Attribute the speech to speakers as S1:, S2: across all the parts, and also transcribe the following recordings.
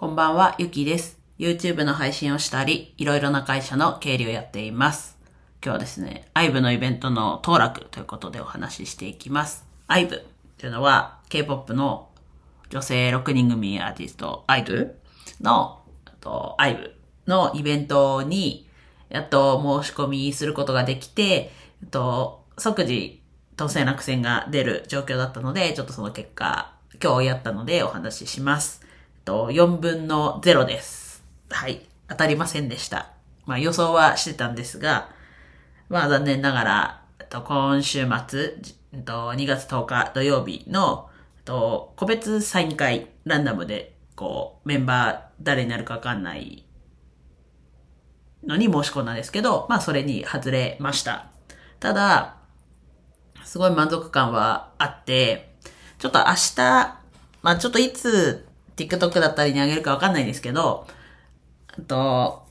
S1: こんばんは、ゆきです。YouTube の配信をしたり、いろいろな会社の経理をやっています。今日はですね、IVE のイベントの当落ということでお話ししていきます。IVE っていうのは K-POP の女性6人組アーティスト、アイドルの、あと IVE のイベントに、やっと申し込みすることができて、と、即時当選落選が出る状況だったので、ちょっとその結果、今日やったのでお話しします。と、4分の0です。はい。当たりませんでした。まあ予想はしてたんですが、まあ残念ながら、と、今週末、と、2月10日土曜日の、と、個別サイン会、ランダムで、こう、メンバー誰になるかわかんないのに申し込んだんですけど、まあそれに外れました。ただ、すごい満足感はあって、ちょっと明日、まあちょっといつ TikTok だったりにあげるかわかんないんですけど、あと、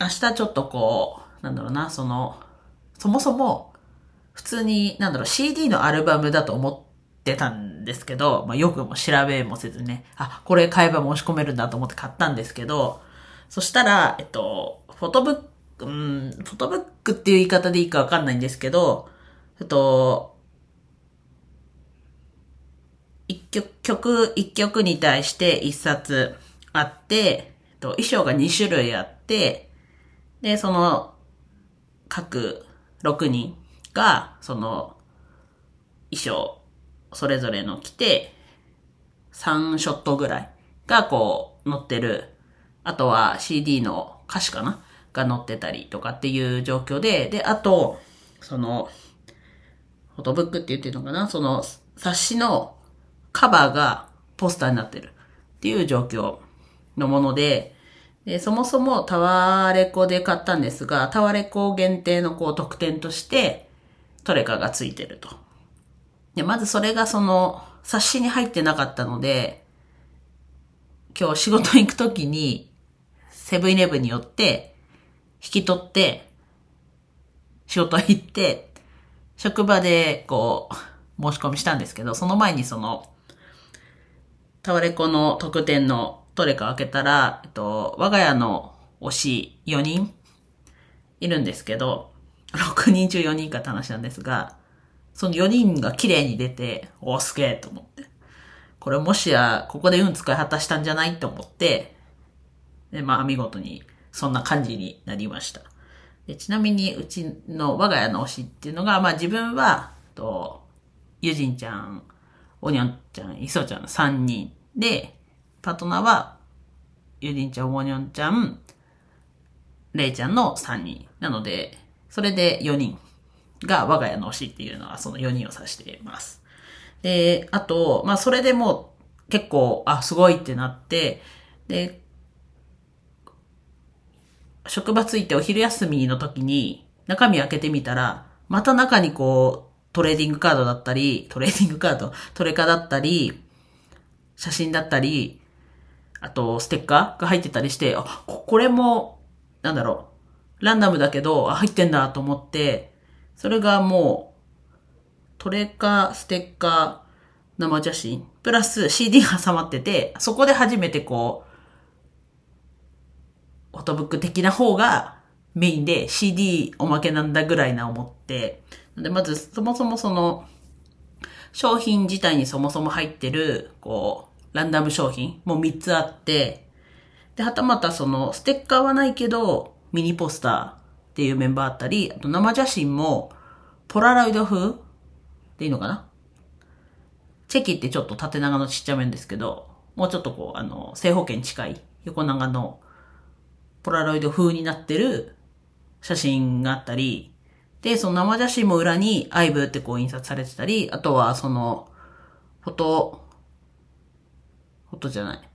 S1: 明日ちょっとこう、なんだろうな、その、そもそも、普通に、なんだろう、CD のアルバムだと思ってたんですけど、まあよくも調べもせずね、あ、これ買えば申し込めるんだと思って買ったんですけど、そしたら、えっと、フォトブック、うん、フォトブックっていう言い方でいいかわかんないんですけど、えっと、一曲、曲、一曲に対して一冊あって、と、衣装が2種類あって、で、その、各6人が、その、衣装、それぞれの着て、3ショットぐらいがこう、載ってる。あとは CD の歌詞かな？が載ってたりとかっていう状況で、で、あと、その、フォトブックって言ってるのかな？その、冊子のカバーがポスターになってるっていう状況のもので、で、そもそもタワーレコで買ったんですが、タワレコ限定のこう特典として、トレカがついてると。で、まずそれがその、冊子に入ってなかったので、今日仕事行くときに、セブンイレブンによって、引き取って、仕事行って、職場でこう、申し込みしたんですけど、その前にその、タワレコの特典のトレカを開けたら、えっと、我が家の推し4人いるんですけど、6人中4人かって話なんですが、その4人が綺麗に出て、おーすげえと思って。これもしや、ここで運使い果たしたんじゃないと思って、で、まあ見事にそんな感じになりました。でちなみに、うちの我が家の推しっていうのが、まあ自分は、と、ゆじんちゃん、おにょんちゃん、いそちゃんの3人で、パートナーは、ゆじんちゃん、おにょんちゃん、れいちゃんの3人。なので、それで4人が我が家の推しっていうのはその4人を指しています。で、あと、まあそれでも結構、あ、すごいってなって、で、職場ついてお昼休みの時に中身開けてみたら、また中にこう、トレーディングカードだったり、トレーディングカード、トレカだったり、写真だったり、あと、ステッカーが入ってたりして、あ、これも、なんだろう、ランダムだけど、あ、入ってんだと思って、それがもう、トレカ、ステッカー、生写真、プラス CD が挟まってて、そこで初めてこう、フォトブック的な方がメインで CD おまけなんだぐらいな思って、で、まずそもそもその、商品自体にそもそも入ってる、こう、ランダム商品も3つあって、で、はたまたその、ステッカーはないけど、ミニポスターっていうメンバーあったり、あと生写真も、ポラロイド風でいいのかな。チェキってちょっと縦長のちっちゃめんですけど、もうちょっとこう、あの、正方形に近い横長のポラロイド風になってる写真があったり、で、その生写真も裏にアイブってこう印刷されてたり、あとはその、フォト、フォトじゃない。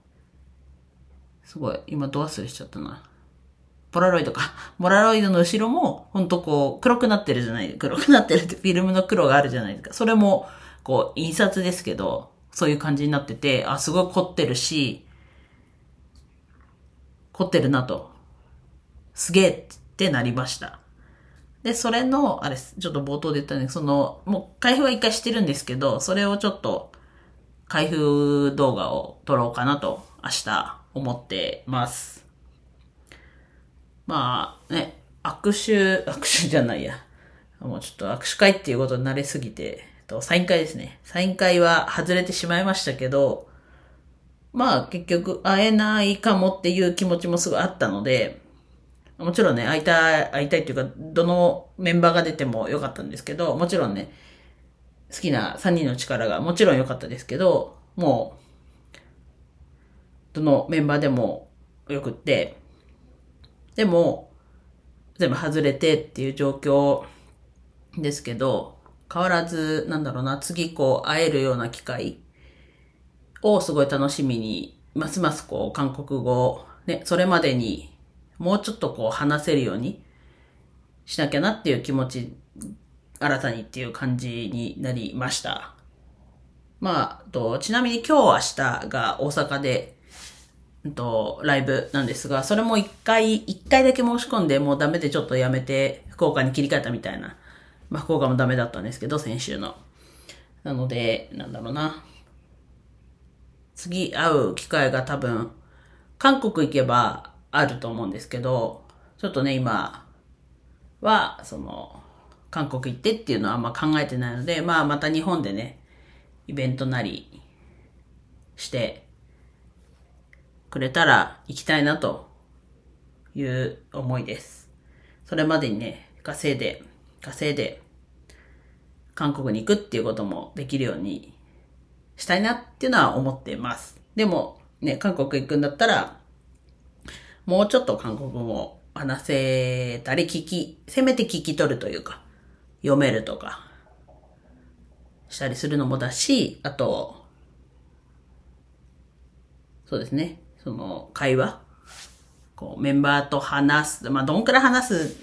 S1: すごい、今ド忘れしちゃったな。ポラロイドか。ポラロイドの後ろも、ほんとこう、黒くなってるじゃない、黒くなってるってフィルムの黒があるじゃないですか。それも、こう、印刷ですけど、そういう感じになってて、あ、すごい凝ってるし、凝ってるなと。すげえってなりました。で、それの、あれ、ちょっと冒頭で言ったんですけど、その、もう開封は一回してるんですけど、それをちょっと開封動画を撮ろうかなと明日思ってます。まあね、握手、握手じゃないや。もうちょっと握手会っていうことに慣れすぎて、と、サイン会ですね。サイン会は外れてしまいましたけど、まあ結局会えないかもっていう気持ちもすごいあったので、もちろんね、会いたい、会いたいっていうか、どのメンバーが出てもよかったんですけど、もちろんね、好きな3人の力がもちろん良かったですけど、もう、どのメンバーでもよくって、でも、全部外れてっていう状況ですけど、変わらず、なんだろうな、次こう会えるような機会をすごい楽しみに、ますますこう韓国語、ね、それまでにもうちょっとこう話せるようにしなきゃなっていう気持ち、新たにっていう感じになりました。まあ、とちなみに今日明日が大阪で、と、ライブなんですが、それも一回、一回だけ申し込んで、もうダメでちょっとやめて、福岡に切り替えたみたいな。まあ、福岡もダメだったんですけど、先週の。なので、なんだろうな。次会う機会が多分、韓国行けばあると思うんですけど、ちょっとね、今は、その、韓国行ってっていうのはあんま考えてないので、まあまた日本でね、イベントなりしてくれたら行きたいなという思いです。それまでにね、稼いで、稼いで、韓国に行くっていうこともできるようにしたいなっていうのは思っています。でも、ね、韓国行くんだったら、もうちょっと韓国語も話せたり、聞き、せめて聞き取るというか、読めるとか、したりするのもだし、あと、そうですね、その会話、こうメンバーと話す、まあどんくらい話す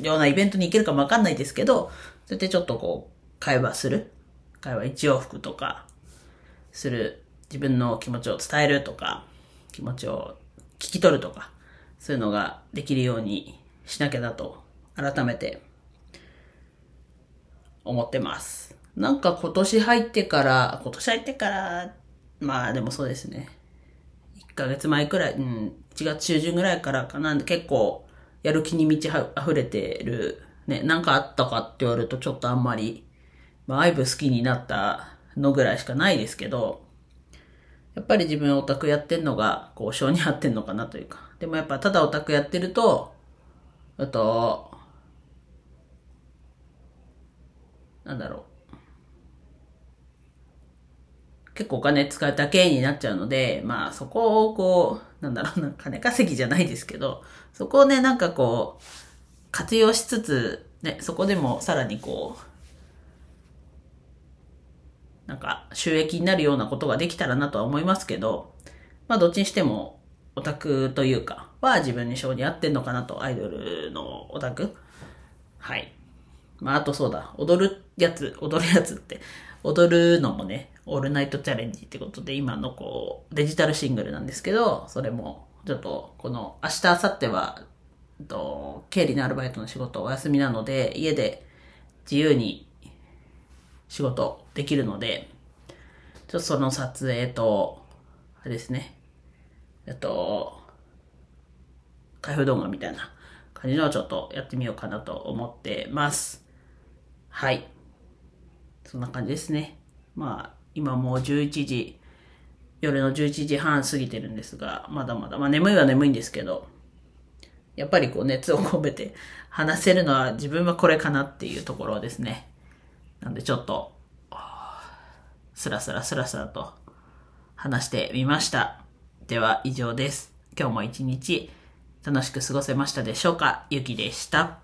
S1: ようなイベントに行けるかもわかんないですけど、そうやってちょっとこう会話する。会話一往復とかする。自分の気持ちを伝えるとか、気持ちを聞き取るとか、そういうのができるようにしなきゃだと改めて思ってます。なんか今年入ってから、今年入ってから、まあでもそうですね。1ヶ月前くらい、うん、1月中旬ぐらいからかな、結構やる気に満ち溢れてる、ね、なんかあったかって言われるとちょっとあんまり、まあアイブ好きになったのぐらいしかないですけど、やっぱり自分オタクやってんのが、こう、性に合ってんのかなというか。でもやっぱただオタクやってると、あと、なんだろう。結構お金使うだけになっちゃうので、まあそこをこう、なんだろうな、金稼ぎじゃないですけど、そこをね、なんかこう、活用しつつ、ね、そこでもさらにこう、なんか収益になるようなことができたらなとは思いますけど、まあどっちにしてもオタクというか、は自分に性に合ってんのかなと、アイドルのオタク。はい。まああとそうだ、踊るやつ、踊るやつって、踊るのもね、オールナイトチャレンジってことで、今のこう、デジタルシングルなんですけど、それも、ちょっと、この、明日、明後日は、と、経理のアルバイトの仕事お休みなので、家で自由に仕事できるので、ちょっとその撮影と、あれですね、えっと、開封動画みたいな感じのをちょっとやってみようかなと思ってます。はい。そんな感じですね。まあ、今もう11時、夜の11時半過ぎてるんですが、まだまだ、まあ眠いは眠いんですけど、やっぱりこう熱を込めて 話せるのは自分はこれかなっていうところですね。なんでちょっと、スラスラスラスラと話してみました。では以上です。今日も一日楽しく過ごせましたでしょうか？ゆきでした。